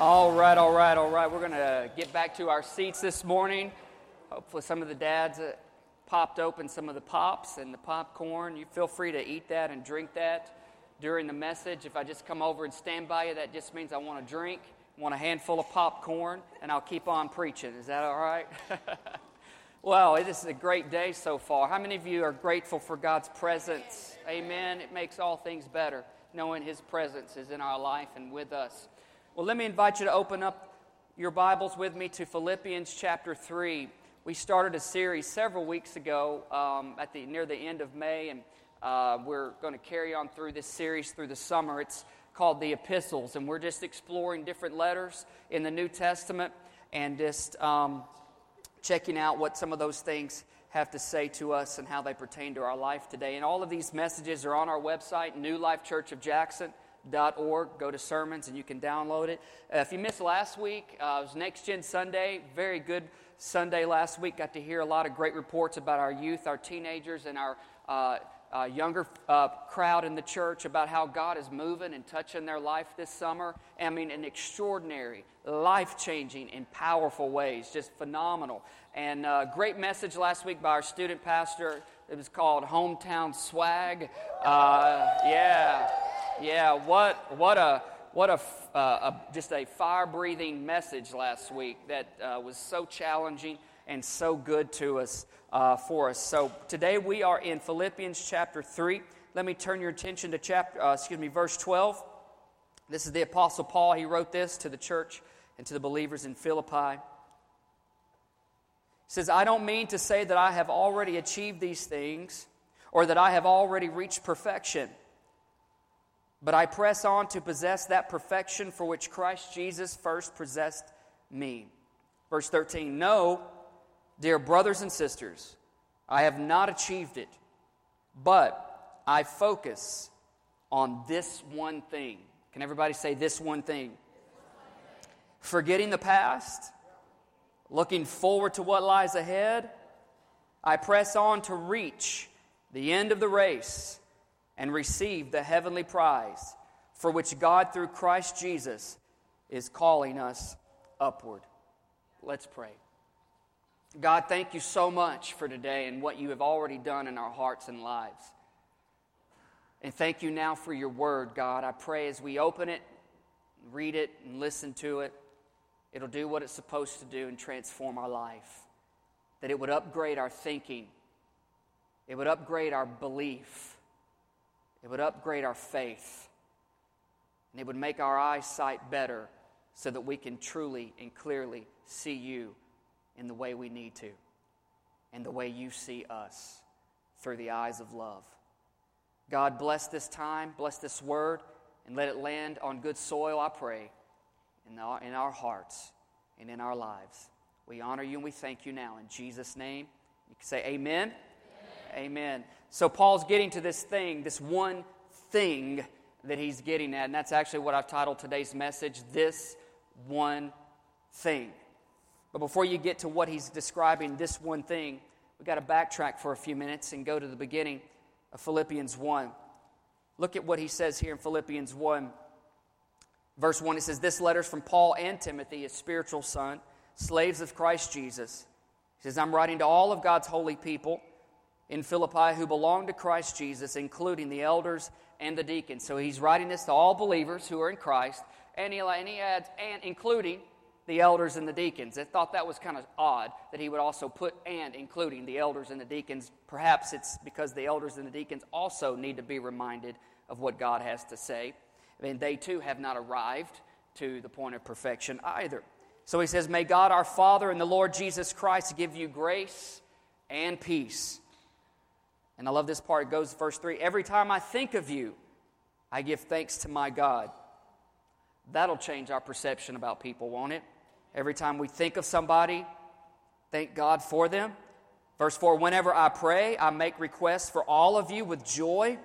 All right, all right, all right. We're going to get back to our seats this morning. Hopefully, some of the dads uh, popped open some of the pops and the popcorn. You feel free to eat that and drink that during the message. If I just come over and stand by you, that just means I want a drink, want a handful of popcorn, and I'll keep on preaching. Is that all right? well, it is a great day so far. How many of you are grateful for God's presence? Amen. It makes all things better knowing His presence is in our life and with us. Well, let me invite you to open up your Bibles with me to Philippians chapter 3. We started a series several weeks ago um, at the, near the end of May, and uh, we're going to carry on through this series through the summer. It's called the Epistles, and we're just exploring different letters in the New Testament and just um, checking out what some of those things have to say to us and how they pertain to our life today. And all of these messages are on our website, New Life Church of Jackson org. Go to sermons and you can download it. Uh, if you missed last week, uh, it was Next Gen Sunday. Very good Sunday last week. Got to hear a lot of great reports about our youth, our teenagers, and our uh, uh younger uh, crowd in the church about how God is moving and touching their life this summer. I mean, in extraordinary, life changing, and powerful ways. Just phenomenal. And uh, great message last week by our student pastor. It was called Hometown Swag. yeah. Yeah, what, what a, what a, uh, a just a fire breathing message last week that uh, was so challenging and so good to us uh, for us. So today we are in Philippians chapter 3. Let me turn your attention to chapter, uh, excuse me, verse 12. This is the Apostle Paul. He wrote this to the church and to the believers in Philippi. He says, I don't mean to say that I have already achieved these things or that I have already reached perfection. But I press on to possess that perfection for which Christ Jesus first possessed me. Verse 13 No, dear brothers and sisters, I have not achieved it, but I focus on this one thing. Can everybody say this one thing? Forgetting the past, looking forward to what lies ahead, I press on to reach the end of the race and receive the heavenly prize for which God, through Christ Jesus, is calling us upward. Let's pray. God, thank you so much for today and what you have already done in our hearts and lives. And thank you now for your word, God. I pray as we open it, read it, and listen to it, it'll do what it's supposed to do and transform our life. That it would upgrade our thinking, it would upgrade our belief, it would upgrade our faith. And it would make our eyesight better so that we can truly and clearly see you in the way we need to and the way you see us through the eyes of love. God, bless this time, bless this word, and let it land on good soil, I pray, in our, in our hearts and in our lives. We honor you and we thank you now. In Jesus' name, you can say amen. Amen. amen. So Paul's getting to this thing, this one thing that he's getting at, and that's actually what I've titled today's message This One Thing. But before you get to what he's describing, this one thing, we've got to backtrack for a few minutes and go to the beginning of Philippians 1. Look at what he says here in Philippians 1. Verse 1, it says, This letter is from Paul and Timothy, his spiritual son, slaves of Christ Jesus. He says, I'm writing to all of God's holy people in Philippi who belong to Christ Jesus, including the elders and the deacons. So he's writing this to all believers who are in Christ, and he, and he adds, and including the elders and the deacons. I thought that was kind of odd that he would also put and including the elders and the deacons. Perhaps it's because the elders and the deacons also need to be reminded of what God has to say. I mean, they too have not arrived to the point of perfection either. So he says, May God our Father and the Lord Jesus Christ give you grace and peace and I love this part. It goes verse 3 Every time I think of you, I give thanks to my God. That'll change our perception about people, won't it? Every time we think of somebody, thank God for them. Verse 4 Whenever I pray, I make requests for all of you with joy,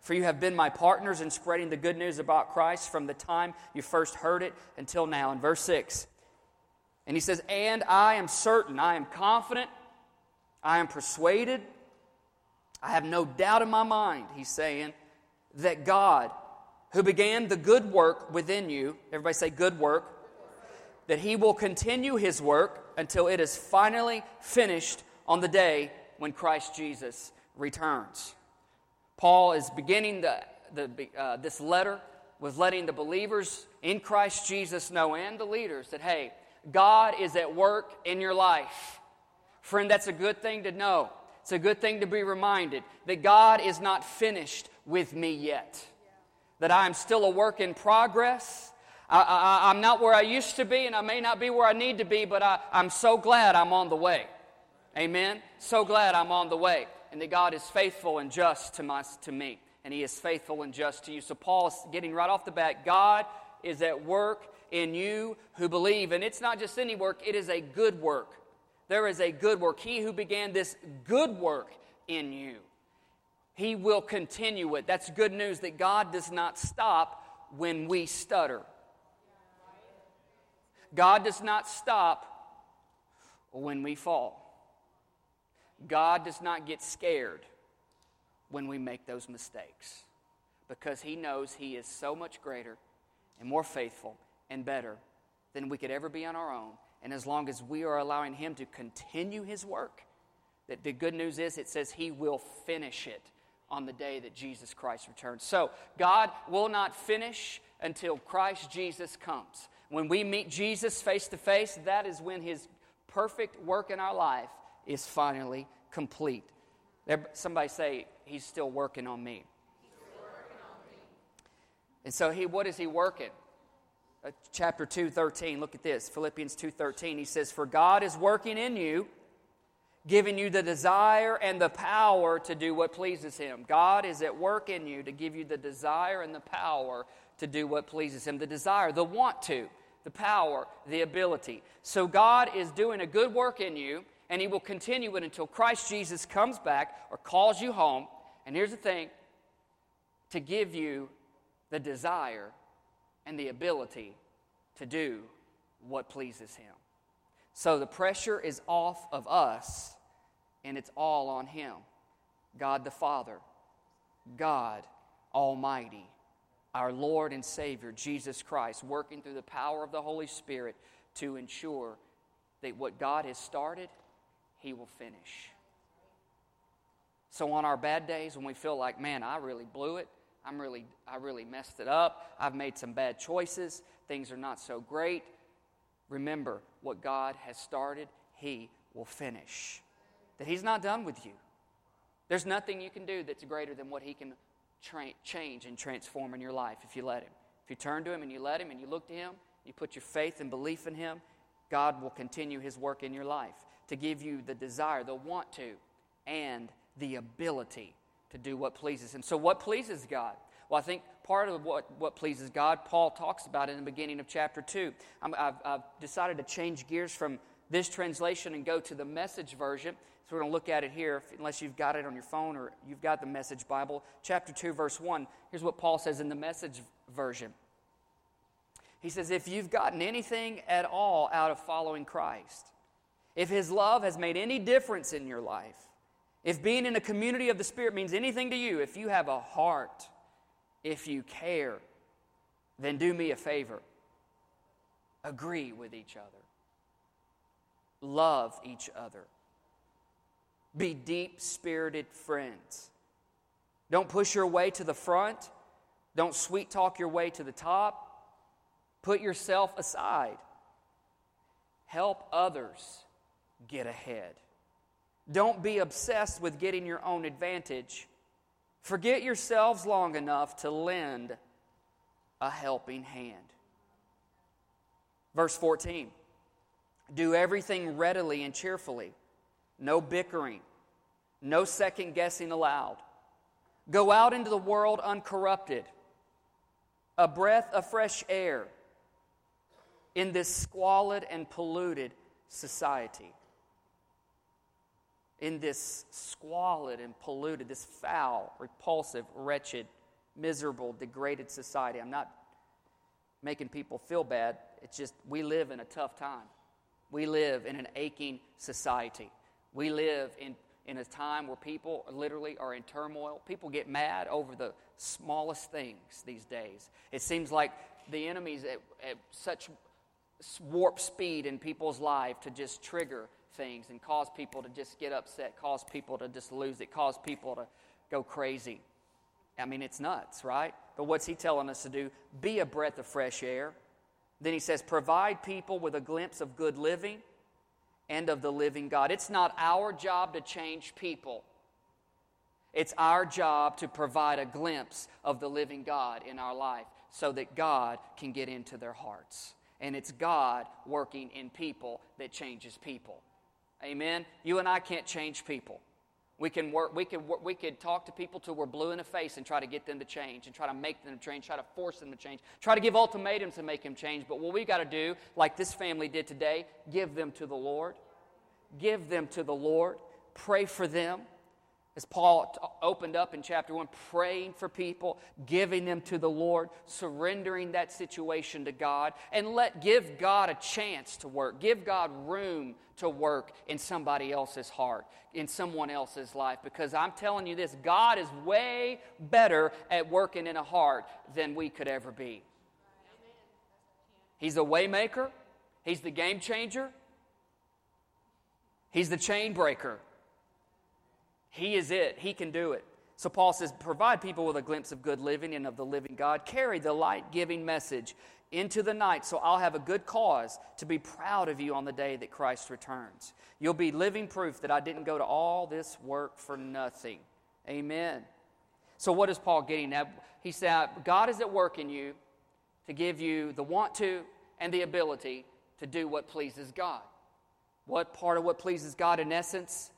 for you have been my partners in spreading the good news about Christ from the time you first heard it until now. In verse 6, and he says, And I am certain, I am confident, I am persuaded I have no doubt in my mind, he's saying, that God, who began the good work within you, everybody say good work, that he will continue his work until it is finally finished on the day when Christ Jesus returns. Paul is beginning the, the, uh, this letter with letting the believers in Christ Jesus know and the leaders that, hey, God is at work in your life. Friend, that's a good thing to know. It's a good thing to be reminded that God is not finished with me yet, that I am still a work in progress. I, am not where I used to be, and I may not be where I need to be, but I, I'm so glad I'm on the way. Amen? So glad I'm on the way, and that God is faithful and just to, my, to me, and He is faithful and just to you. So, Paul is getting right off the bat God is at work in you who believe. And it's not just any work, it is a good work. There is a good work. He who began this good work in you, he will continue it. That's good news that God does not stop when we stutter. God does not stop when we fall. God does not get scared when we make those mistakes because He knows He is so much greater and more faithful and better than we could ever be on our own. And as long as we are allowing Him to continue His work, that the good news is it says He will finish it on the day that Jesus Christ returns. So God will not finish until Christ Jesus comes. When we meet Jesus face to face, that is when His perfect work in our life is finally complete. Somebody say, He's still working on me. Working on me. And so he, what is he working? Uh, chapter 2, 13. Look at this. Philippians 2, 13. He says, For God is working in you, giving you the desire and the power to do what pleases Him. God is at work in you to give you the desire and the power to do what pleases Him. The desire, the want to, the power, the ability. So God is doing a good work in you, and He will continue it until Christ Jesus comes back or calls you home. And here's the thing to give you the desire and the ability to do what pleases Him. So the pressure is off of us and it's all on Him God the Father, God Almighty, our Lord and Savior, Jesus Christ, working through the power of the Holy Spirit to ensure that what God has started, He will finish. So, on our bad days when we feel like, man, I really blew it, I'm really, I really messed it up. I've made some bad choices. Things are not so great. Remember, what God has started, He will finish. That He's not done with you. There's nothing you can do that's greater than what He can tra- change and transform in your life if you let Him. If you turn to Him and you let Him and you look to Him, you put your faith and belief in Him, God will continue His work in your life to give you the desire, the want to, and the ability to do what pleases Him. So, what pleases God? Well, I think part of what, what pleases God, Paul talks about in the beginning of chapter 2. i have I've decided to change gears from this translation and go to the message version. So, we're going to look at it here, unless you've got it on your phone or you've got the message Bible. Chapter 2, verse 1. Here's what Paul says in the message version. He says, If you've gotten anything at all out of following Christ, if his love has made any difference in your life, if being in a community of the Spirit means anything to you, if you have a heart, if you care, then do me a favor. Agree with each other. Love each other. Be deep spirited friends. Don't push your way to the front. Don't sweet talk your way to the top. Put yourself aside. Help others get ahead. Don't be obsessed with getting your own advantage. Forget yourselves long enough to lend a helping hand. Verse 14 Do everything readily and cheerfully, no bickering, no second guessing allowed. Go out into the world uncorrupted, a breath of fresh air in this squalid and polluted society in this squalid and polluted, this foul, repulsive, wretched, miserable, degraded society. I'm not making people feel bad. It's just we live in a tough time. We live in an aching society. We live in, in a time where people literally are in turmoil. People get mad over the smallest things these days. It seems like the enemy's at, at such warp speed in people's life to just trigger things and cause people to just get upset, cause people to just lose it, cause people to go crazy. I mean, it's nuts, right? But what's he telling us to do? Be a breath of fresh air. Then he says, provide people with a glimpse of good living and of the living God. It's not our job to change people. It's our job to provide a glimpse of the living God in our life so that God can get into their hearts. And it's God working in people that changes people. Amen. You and I can't change people. We can work, we can we could talk to people till we're blue in the face and try to get them to change and try to make them change, try to force them to change, try to give ultimatums to make them change. But what we got to do, like this family did today, give them to the Lord. Give them to the Lord. Pray for them as Paul opened up in chapter 1, praying for people, giving them to the Lord, surrendering that situation to God, and let give God a chance to work. Give God room to work in somebody else's heart, in someone else's life. Because I'm telling you this, God is way better at working in a heart than we could ever be. He's a waymaker, He's the game changer, He's the chain breaker. He is it. He can do it. So Paul says, provide people with a glimpse of good living and of the living God. Carry the light giving message into the night so I'll have a good cause to be proud of you on the day that Christ returns. You'll be living proof that I didn't go to all this work for nothing. Amen. So, what is Paul getting at? He said, God is at work in you to give you the want to and the ability to do what pleases God. What part of what pleases God, in essence,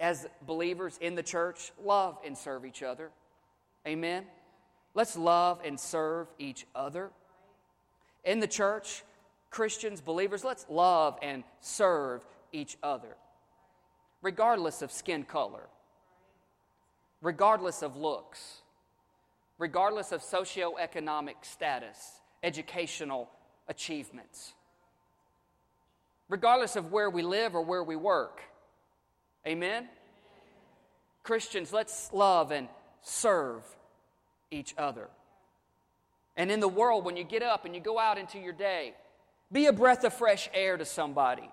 as believers in the church, love and serve each other. Amen. Let's love and serve each other. In the church, Christians, believers, let's love and serve each other, regardless of skin color, regardless of looks, regardless of socioeconomic status, educational achievements, regardless of where we live or where we work. Amen? Christians, let's love and serve each other. And in the world, when you get up and you go out into your day, be a breath of fresh air to somebody.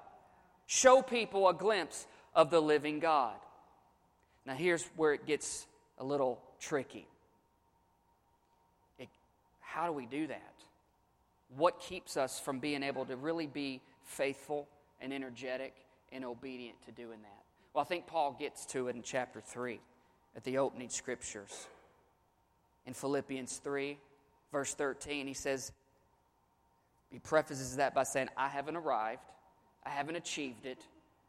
Show people a glimpse of the living God. Now, here's where it gets a little tricky. It, how do we do that? What keeps us from being able to really be faithful and energetic and obedient to doing that? Well, I think Paul gets to it in chapter 3 at the opening scriptures. In Philippians 3, verse 13, he says, he prefaces that by saying, I haven't arrived, I haven't achieved it,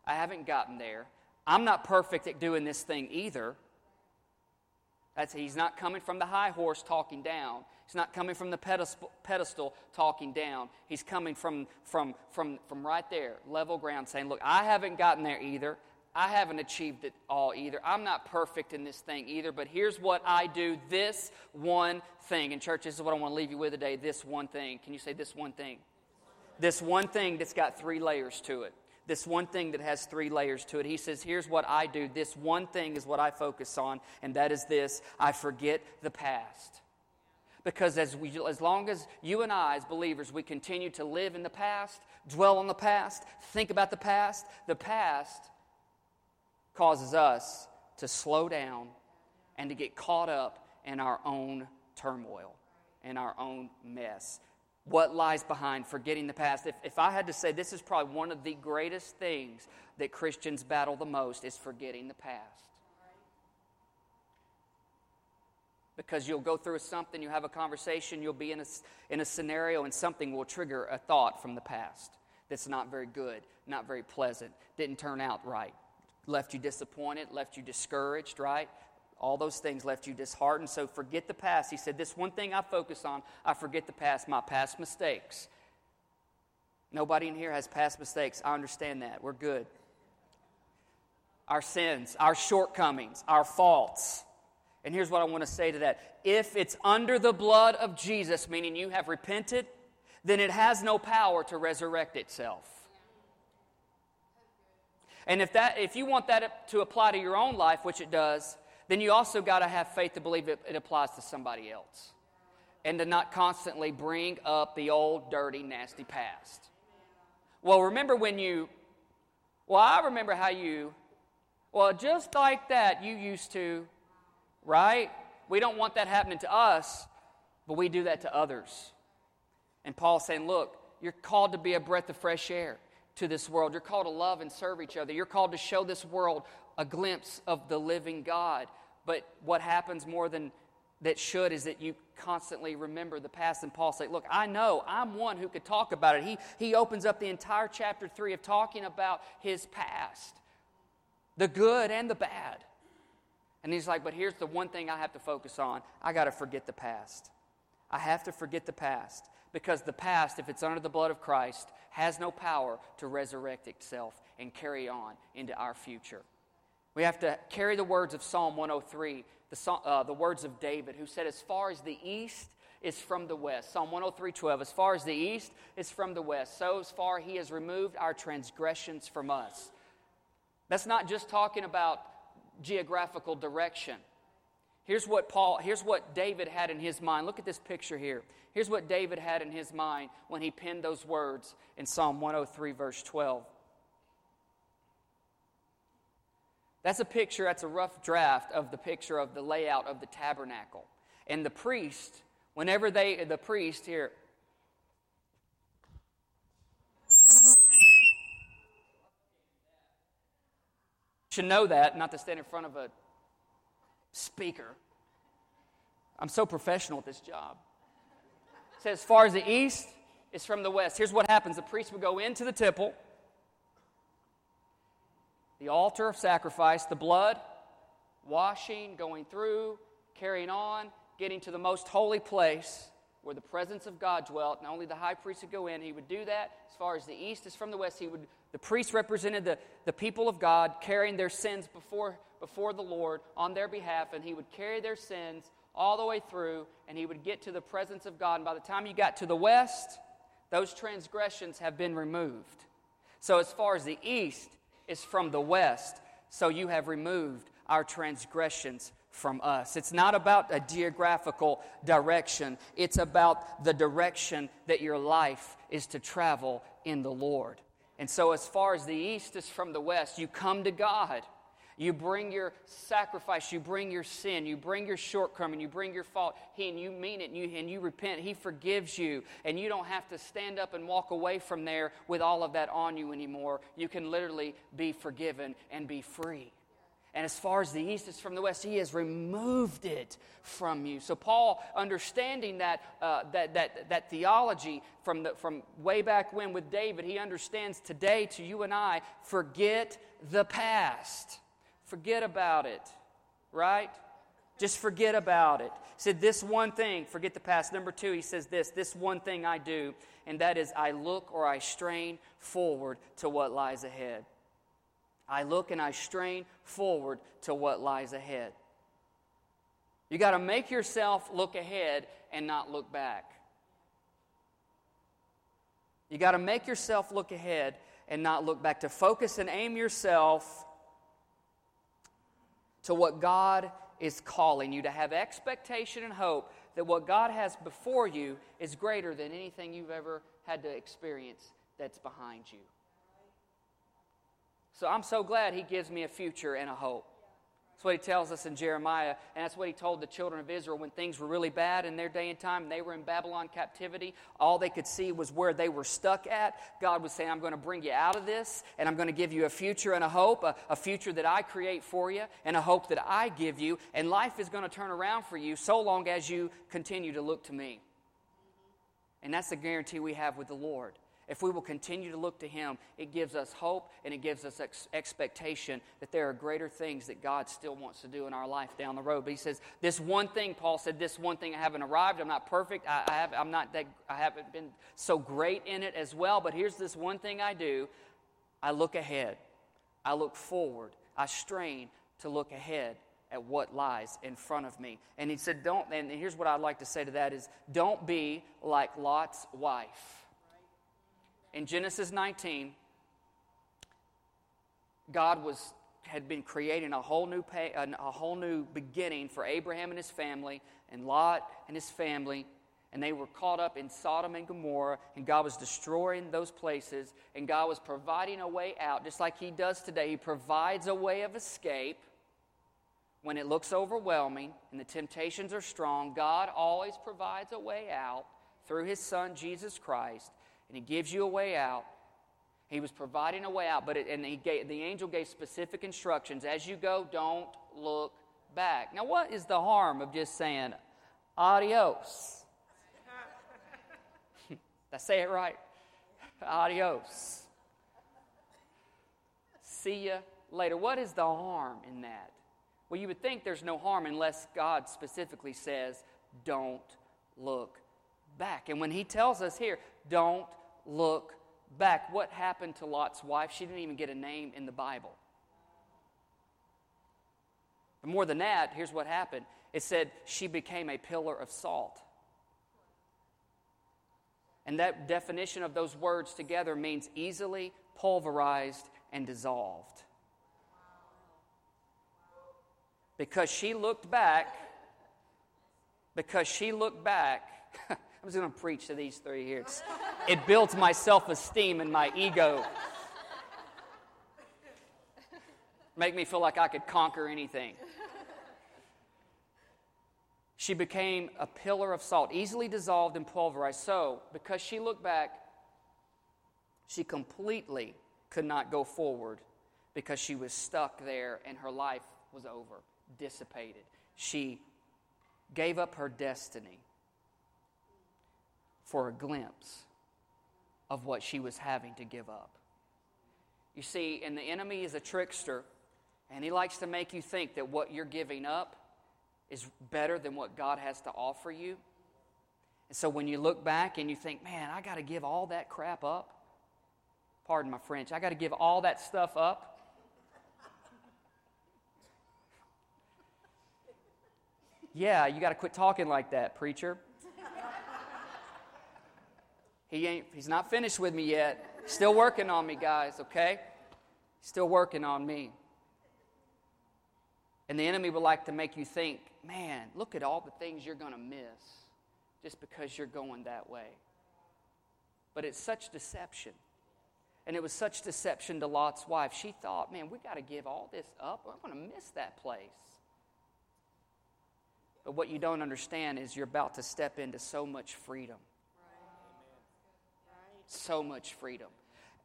I haven't gotten there. I'm not perfect at doing this thing either. That's, he's not coming from the high horse talking down. He's not coming from the pedestal, pedestal talking down. He's coming from, from, from, from right there, level ground, saying, Look, I haven't gotten there either. I haven't achieved it all either. I'm not perfect in this thing either, but here's what I do this one thing. And, church, this is what I want to leave you with today this one thing. Can you say this one thing? This one thing that's got three layers to it. This one thing that has three layers to it. He says, Here's what I do. This one thing is what I focus on, and that is this I forget the past. Because as, we, as long as you and I, as believers, we continue to live in the past, dwell on the past, think about the past, the past causes us to slow down and to get caught up in our own turmoil in our own mess. What lies behind forgetting the past? If, if I had to say, this is probably one of the greatest things that Christians battle the most is forgetting the past. Because you'll go through something, you have a conversation, you'll be in a, in a scenario, and something will trigger a thought from the past that's not very good, not very pleasant, didn't turn out right left you disappointed, left you discouraged, right? All those things left you disheartened. So forget the past. He said, This one thing I focus on, I forget the past, my past mistakes. Nobody in here has past mistakes. I understand that. We're good. Our sins, our shortcomings, our faults. And here's what I want to say to that. If it's under the blood of Jesus, meaning you have repented, then it has no power to resurrect itself. And if, that, if you want that to apply to your own life, which it does, then you also got to have faith to believe it, it applies to somebody else. and to not constantly bring up the old, dirty, nasty past. Well, remember when you, well, I remember how you, well, just like that, you used to, right? We don't want that happening to us, but we do that to others. And Paul's saying, look, you're called to be a breath of fresh air to this world. You're called to love and serve each other. You're called to show this world a glimpse of the living God. But what happens more than that should is that you constantly remember the past. And Paul said, Look, I know I'm one who could talk about it. He, he opens up the entire chapter 3 of talking about his past, the good and the bad. And he's like, But here's the one thing I have to focus on I got to forget the past. I have to forget the past because the past, if it's under the blood of Christ, has no power to resurrect itself and carry on into our future. We have to carry the words of Psalm 103, the, uh, the words of David, who said, As far as the east is from the west. Psalm 103 12, As far as the east is from the west, so as far he has removed our transgressions from us. That's not just talking about geographical direction. Here's what Paul, here's what David had in his mind. Look at this picture here. Here's what David had in his mind when he penned those words in Psalm 103, verse 12. That's a picture, that's a rough draft of the picture of the layout of the tabernacle. And the priest, whenever they, the priest here, should know that, not to stand in front of a speaker. I'm so professional at this job. It says, as far as the east is from the west. Here's what happens the priest would go into the temple, the altar of sacrifice, the blood, washing, going through, carrying on, getting to the most holy place where the presence of God dwelt, and only the high priest would go in. He would do that as far as the east is from the west. He would, the priest represented the, the people of God carrying their sins before before the Lord on their behalf, and he would carry their sins all the way through, and he would get to the presence of God. And by the time you got to the west, those transgressions have been removed. So, as far as the east is from the west, so you have removed our transgressions from us. It's not about a geographical direction, it's about the direction that your life is to travel in the Lord. And so, as far as the east is from the west, you come to God. You bring your sacrifice, you bring your sin, you bring your shortcoming, you bring your fault. He and you mean it and you, and you repent. He forgives you. And you don't have to stand up and walk away from there with all of that on you anymore. You can literally be forgiven and be free. And as far as the east is from the west, he has removed it from you. So Paul, understanding that, uh, that, that, that theology from, the, from way back when with David, he understands today to you and I, forget the past. Forget about it, right? Just forget about it. He said, This one thing, forget the past. Number two, he says this this one thing I do, and that is I look or I strain forward to what lies ahead. I look and I strain forward to what lies ahead. You got to make yourself look ahead and not look back. You got to make yourself look ahead and not look back. To focus and aim yourself to what God is calling you, to have expectation and hope that what God has before you is greater than anything you've ever had to experience that's behind you. So I'm so glad He gives me a future and a hope. That's what he tells us in Jeremiah, and that's what he told the children of Israel when things were really bad in their day and time they were in Babylon captivity. All they could see was where they were stuck at. God was saying, I'm going to bring you out of this, and I'm going to give you a future and a hope, a, a future that I create for you, and a hope that I give you, and life is going to turn around for you so long as you continue to look to me. And that's the guarantee we have with the Lord. If we will continue to look to Him, it gives us hope and it gives us ex- expectation that there are greater things that God still wants to do in our life down the road. But He says, This one thing, Paul said, this one thing I haven't arrived. I'm not perfect. I, I, have, I'm not that, I haven't been so great in it as well. But here's this one thing I do I look ahead, I look forward, I strain to look ahead at what lies in front of me. And he said, Don't, and here's what I'd like to say to that is, don't be like Lot's wife in Genesis 19, God was, had been creating a whole, new a whole new beginning for Abraham and his family, and Lot and his family. and they were caught up in Sodom and Gomorrah, and God was destroying those places, and God was providing a way out, just like He does today. He provides a way of escape when it looks overwhelming and the temptations are strong. God always provides a way out through His Son, Jesus Christ, and He gives you a way out. He was providing a way out, but it, and he gave, the angel gave specific instructions. As you go, don't look back. Now, what is the harm of just saying adios? Did I say it right? Adios. See you later. What is the harm in that? Well, you would think there's no harm unless God specifically says, don't look back. And when he tells us here, don't look back, what happened to Lot's wife? She didn't even get a name in the Bible. But more than that, here's what happened it said she became a pillar of salt. And that definition of those words together means easily pulverized and dissolved. Because she looked back, because she looked back, I'm just going to preach to these three here. It's, it builds my self esteem and my ego. Make me feel like I could conquer anything. She became a pillar of salt, easily dissolved and pulverized. So, because she looked back, she completely could not go forward because she was stuck there and her life was over, dissipated. She gave up her destiny for a glimpse of what she was having to give up. You see, and the enemy is a trickster, and he likes to make you think that what you're giving up is better than what God has to offer you. And so when you look back and you think, man, I got to give all that crap up, pardon my French, I got to give all that stuff up. yeah, you got to quit talking like that, preacher. He ain't, he's not finished with me yet. Still working on me, guys, okay? Still working on me. And the enemy would like to make you think, man, look at all the things you're going to miss just because you're going that way. But it's such deception. And it was such deception to Lot's wife. She thought, man, we got to give all this up. I'm going to miss that place. But what you don't understand is you're about to step into so much freedom. So much freedom.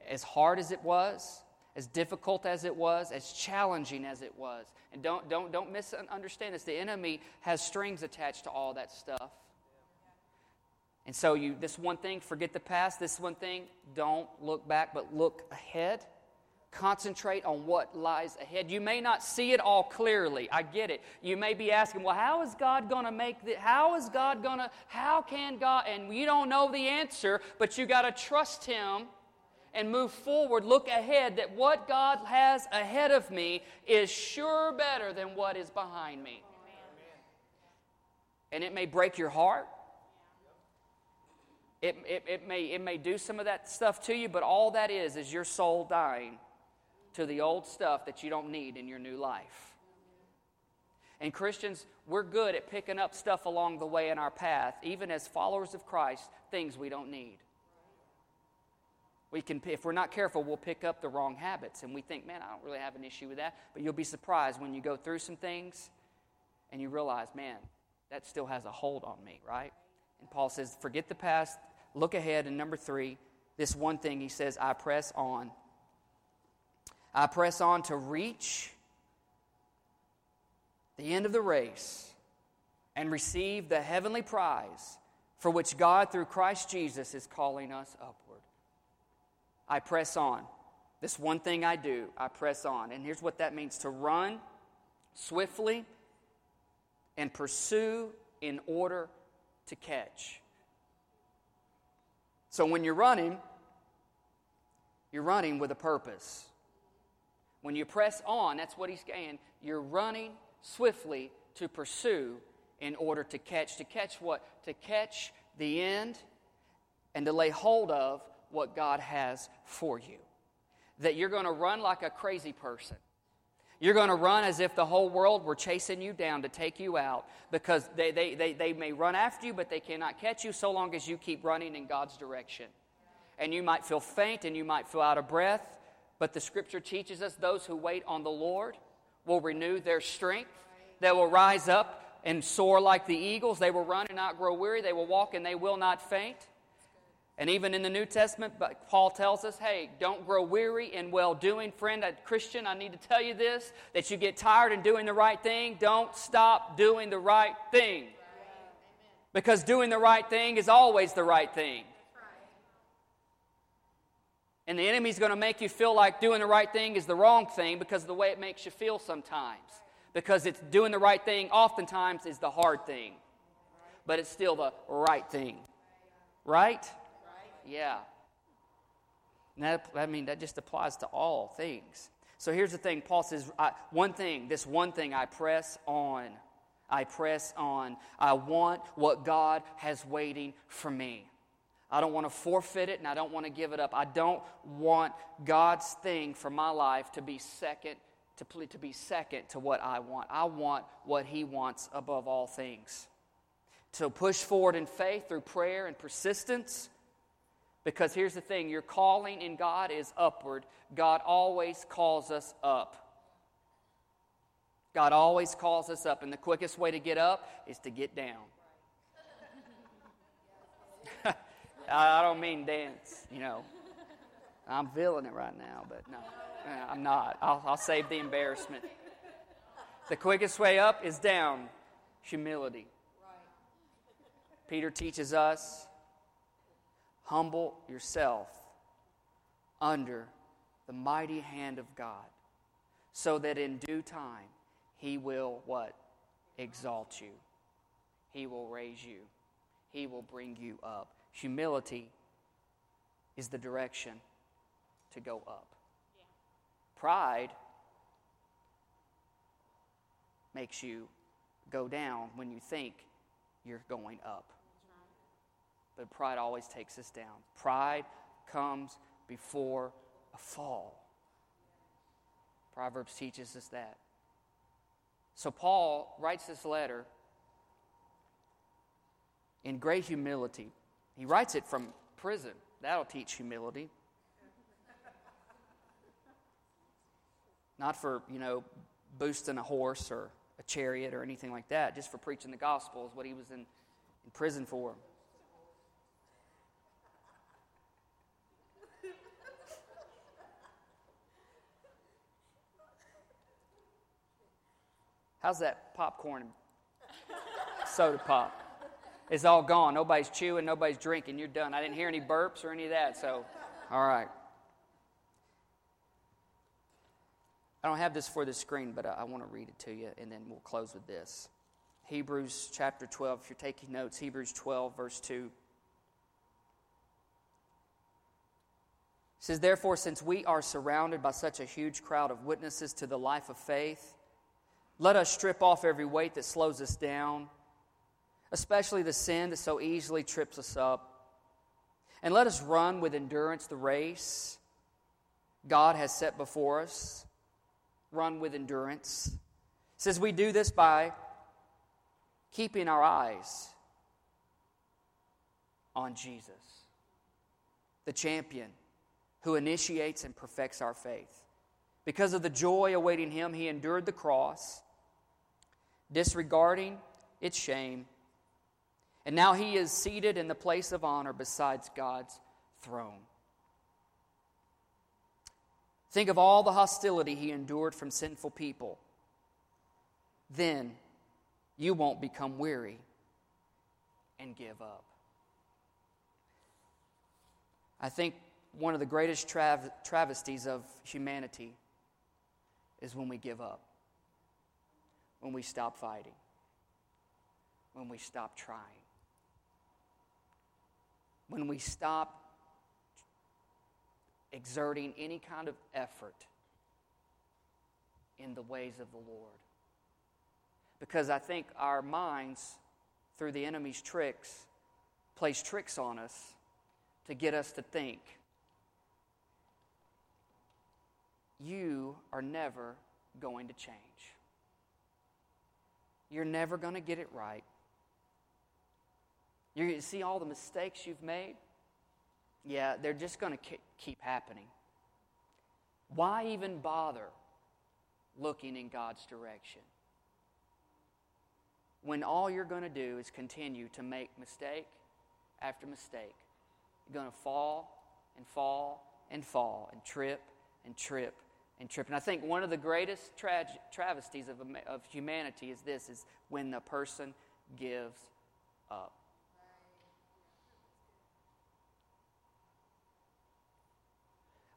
As hard as it was, as difficult as it was, as challenging as it was. And don't, don't, don't misunderstand this. The enemy has strings attached to all that stuff. And so you this one thing, forget the past. This one thing, don't look back, but look ahead. Concentrate on what lies ahead. You may not see it all clearly. I get it. You may be asking, well, how is God going to make the, how is God going to, how can God, and you don't know the answer, but you got to trust Him and move forward, look ahead that what God has ahead of me is sure better than what is behind me. And it may break your heart. It, it, it, may, it may do some of that stuff to you, but all that is is your soul dying to the old stuff that you don't need in your new life. And Christians, we're good at picking up stuff along the way in our path, even as followers of Christ, things we don't need we can, if we're not careful, we'll pick up the wrong habits. And we think, man, I don't really have an issue with that. But you'll be surprised when you go through some things and you realize, man, that still has a hold on me, right? And Paul says, forget the past, look ahead. And number three, this one thing he says, I press on. I press on to reach the end of the race and receive the heavenly prize for which God, through Christ Jesus, is calling us upward. I press on. This one thing I do, I press on. And here's what that means to run swiftly and pursue in order to catch. So when you're running, you're running with a purpose. When you press on, that's what he's saying. You're running swiftly to pursue in order to catch. To catch what? To catch the end and to lay hold of what God has for you. That you're going to run like a crazy person. You're going to run as if the whole world were chasing you down to take you out because they, they, they, they may run after you, but they cannot catch you so long as you keep running in God's direction. And you might feel faint and you might feel out of breath, but the scripture teaches us those who wait on the Lord will renew their strength. They will rise up and soar like the eagles. They will run and not grow weary. They will walk and they will not faint. And even in the New Testament, but Paul tells us, hey, don't grow weary in well doing. Friend, a Christian, I need to tell you this that you get tired in doing the right thing. Don't stop doing the right thing. Because doing the right thing is always the right thing. And the enemy's going to make you feel like doing the right thing is the wrong thing because of the way it makes you feel sometimes. Because it's doing the right thing oftentimes is the hard thing. But it's still the right thing. Right? Yeah. And that, I mean, that just applies to all things. So here's the thing Paul says, one thing, this one thing I press on. I press on. I want what God has waiting for me. I don't want to forfeit it and I don't want to give it up. I don't want God's thing for my life to be second to, to be second to what I want. I want what he wants above all things. So push forward in faith through prayer and persistence because here's the thing your calling in God is upward. God always calls us up. God always calls us up, and the quickest way to get up is to get down. I don't mean dance, you know. I'm feeling it right now, but no, uh, I'm not. I'll, I'll save the embarrassment. The quickest way up is down humility. Peter teaches us Humble yourself under the mighty hand of God, so that in due time he will what? Exalt you. He will raise you. He will bring you up. Humility is the direction to go up. Yeah. Pride makes you go down when you think you're going up. But pride always takes us down. Pride comes before a fall. Proverbs teaches us that. So Paul writes this letter in great humility. He writes it from prison. That'll teach humility. Not for, you know, boosting a horse or a chariot or anything like that, just for preaching the gospel is what he was in, in prison for. How's that popcorn and soda pop? It's all gone. Nobody's chewing, nobody's drinking. You're done. I didn't hear any burps or any of that, so, all right. I don't have this for the screen, but I, I want to read it to you, and then we'll close with this. Hebrews chapter 12, if you're taking notes, Hebrews 12, verse 2. It says, Therefore, since we are surrounded by such a huge crowd of witnesses to the life of faith, let us strip off every weight that slows us down, especially the sin that so easily trips us up. And let us run with endurance the race God has set before us. Run with endurance. It says we do this by keeping our eyes on Jesus, the champion who initiates and perfects our faith. Because of the joy awaiting him, he endured the cross, disregarding its shame. And now he is seated in the place of honor besides God's throne. Think of all the hostility he endured from sinful people. Then you won't become weary and give up. I think one of the greatest trav- travesties of humanity is when we give up, when we stop fighting, when we stop trying, when we stop exerting any kind of effort in the ways of the Lord. Because I think our minds, through the enemy's tricks, plays tricks on us to get us to think you are never going to change. You're never going to get it right. You're going to see all the mistakes you've made. Yeah, they're just going to keep happening. Why even bother looking in God's direction? When all you're going to do is continue to make mistake after mistake. You're going to fall and fall and fall and trip and trip and trip. And I think one of the greatest tra- travesties of, of humanity is this, is when the person gives up.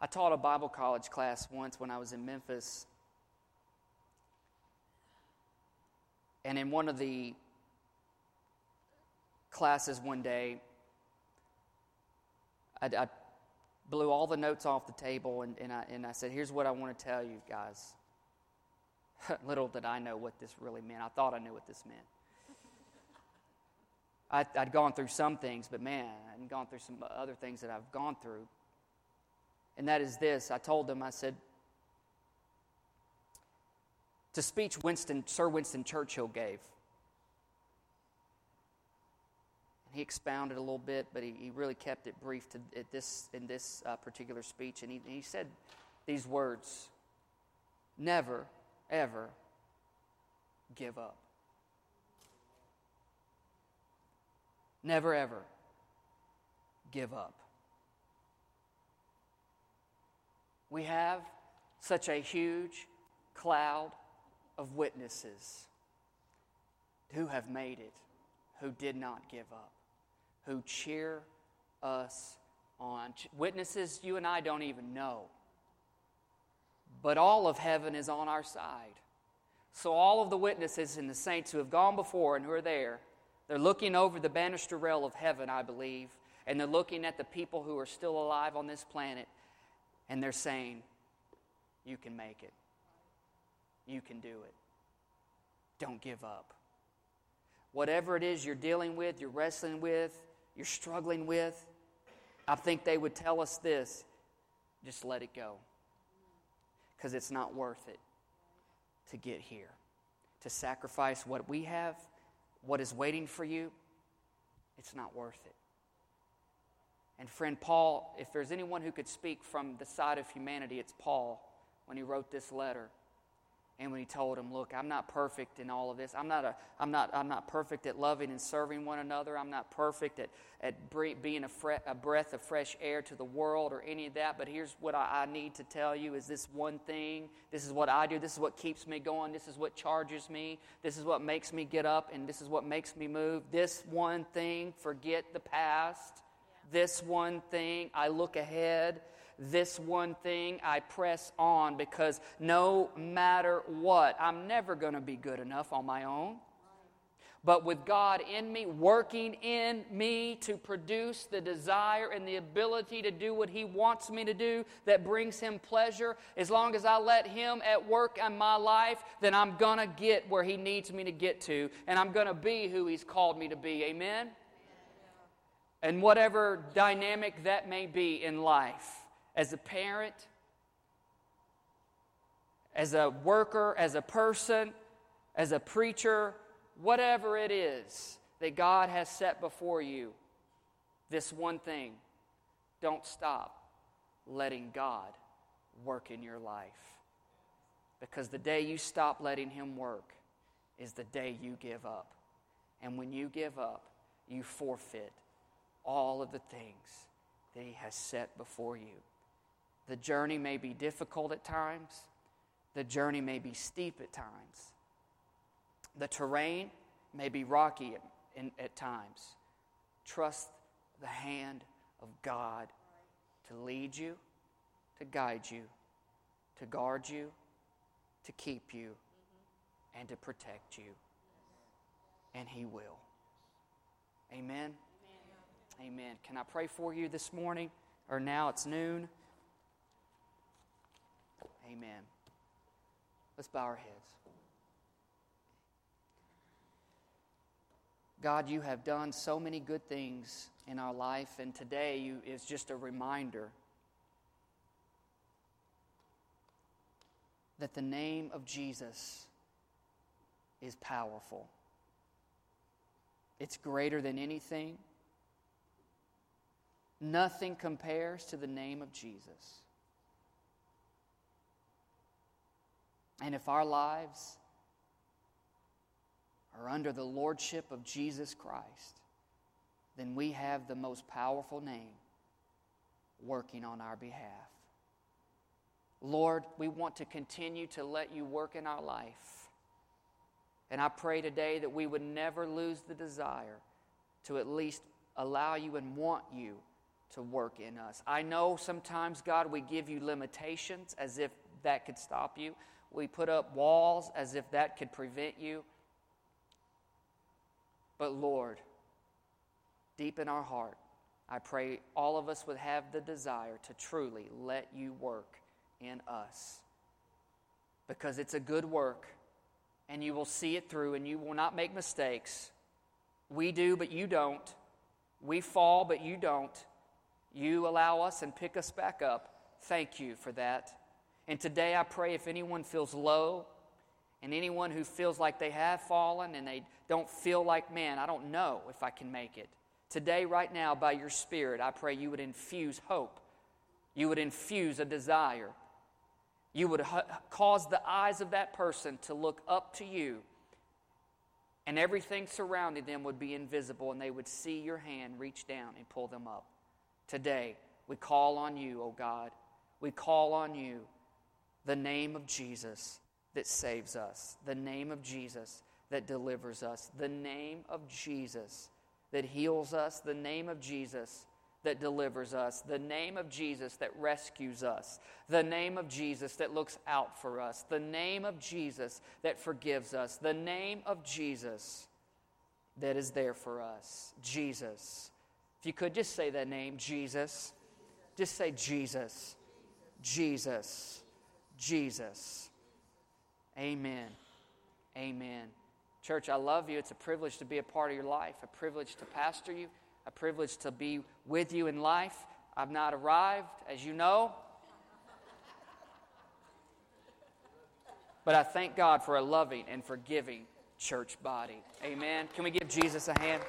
I taught a Bible college class once when I was in Memphis. And in one of the classes one day, I, I blew all the notes off the table and, and, I, and I said, Here's what I want to tell you guys. Little did I know what this really meant. I thought I knew what this meant. I, I'd gone through some things, but man, I hadn't gone through some other things that I've gone through. And that is this I told them, I said, to speech Winston, Sir Winston Churchill gave. and he expounded a little bit, but he, he really kept it brief to, at this, in this uh, particular speech. And he, he said these words Never, ever give up. Never, ever give up. We have such a huge cloud of witnesses who have made it, who did not give up who cheer us on. Witnesses you and I don't even know. But all of heaven is on our side. So, all of the witnesses and the saints who have gone before and who are there, they're looking over the banister rail of heaven, I believe, and they're looking at the people who are still alive on this planet, and they're saying, You can make it. You can do it. Don't give up. Whatever it is you're dealing with, you're wrestling with, you're struggling with, I think they would tell us this just let it go. Because it's not worth it to get here. To sacrifice what we have, what is waiting for you, it's not worth it. And friend Paul, if there's anyone who could speak from the side of humanity, it's Paul when he wrote this letter. And when he told him, Look, I'm not perfect in all of this. I'm not, a, I'm not, I'm not perfect at loving and serving one another. I'm not perfect at, at being a, fre- a breath of fresh air to the world or any of that. But here's what I, I need to tell you is this one thing. This is what I do. This is what keeps me going. This is what charges me. This is what makes me get up. And this is what makes me move. This one thing, forget the past. This one thing, I look ahead this one thing I press on because no matter what, I'm never going to be good enough on my own. But with God in me, working in me to produce the desire and the ability to do what He wants me to do that brings Him pleasure, as long as I let Him at work in my life, then I'm going to get where He needs me to get to, and I'm going to be who He's called me to be. Amen? And whatever dynamic that may be in life as a parent, as a worker, as a person, as a preacher, whatever it is that God has set before you, this one thing don't stop letting God work in your life. Because the day you stop letting Him work is the day you give up. And when you give up, you forfeit all of the things that He has set before you. The journey may be difficult at times, the journey may be steep at times, the terrain may be rocky at, in, at times. Trust the hand of God to lead you, to guide you, to guard you, to keep you, and to protect you. And He will. Amen. Amen. Can I pray for you this morning? Or now it's noon. Amen. Let's bow our heads. God, you have done so many good things in our life, and today you, is just a reminder that the name of Jesus is powerful. It's greater than anything. Nothing compares to the name of Jesus. And if our lives are under the lordship of Jesus Christ, then we have the most powerful name working on our behalf. Lord, we want to continue to let you work in our life. And I pray today that we would never lose the desire to at least allow you and want you to work in us. I know sometimes, God, we give you limitations as if that could stop you. We put up walls as if that could prevent you. But Lord, deep in our heart, I pray all of us would have the desire to truly let you work in us. Because it's a good work, and you will see it through, and you will not make mistakes. We do, but you don't. We fall, but you don't. You allow us and pick us back up. Thank you for that. And today I pray if anyone feels low, and anyone who feels like they have fallen and they don't feel like, man, I don't know if I can make it. Today, right now, by your Spirit, I pray you would infuse hope. You would infuse a desire. You would cause the eyes of that person to look up to you, and everything surrounding them would be invisible, and they would see your hand reach down and pull them up. Today, we call on you, O God. We call on you, the name of Jesus that saves us, the name of Jesus that delivers us, the name of Jesus that heals us, the name of Jesus that delivers us, the name of Jesus that rescues us, the name of Jesus that looks out for us, the name of Jesus that forgives us, the name of Jesus that is there for us. Jesus. You could just say that name, Jesus. Just say Jesus. Jesus. Jesus. Amen. Amen. Church, I love you. It's a privilege to be a part of your life, a privilege to pastor you, a privilege to be with you in life. I've not arrived, as you know. But I thank God for a loving and forgiving church body. Amen. Can we give Jesus a hand?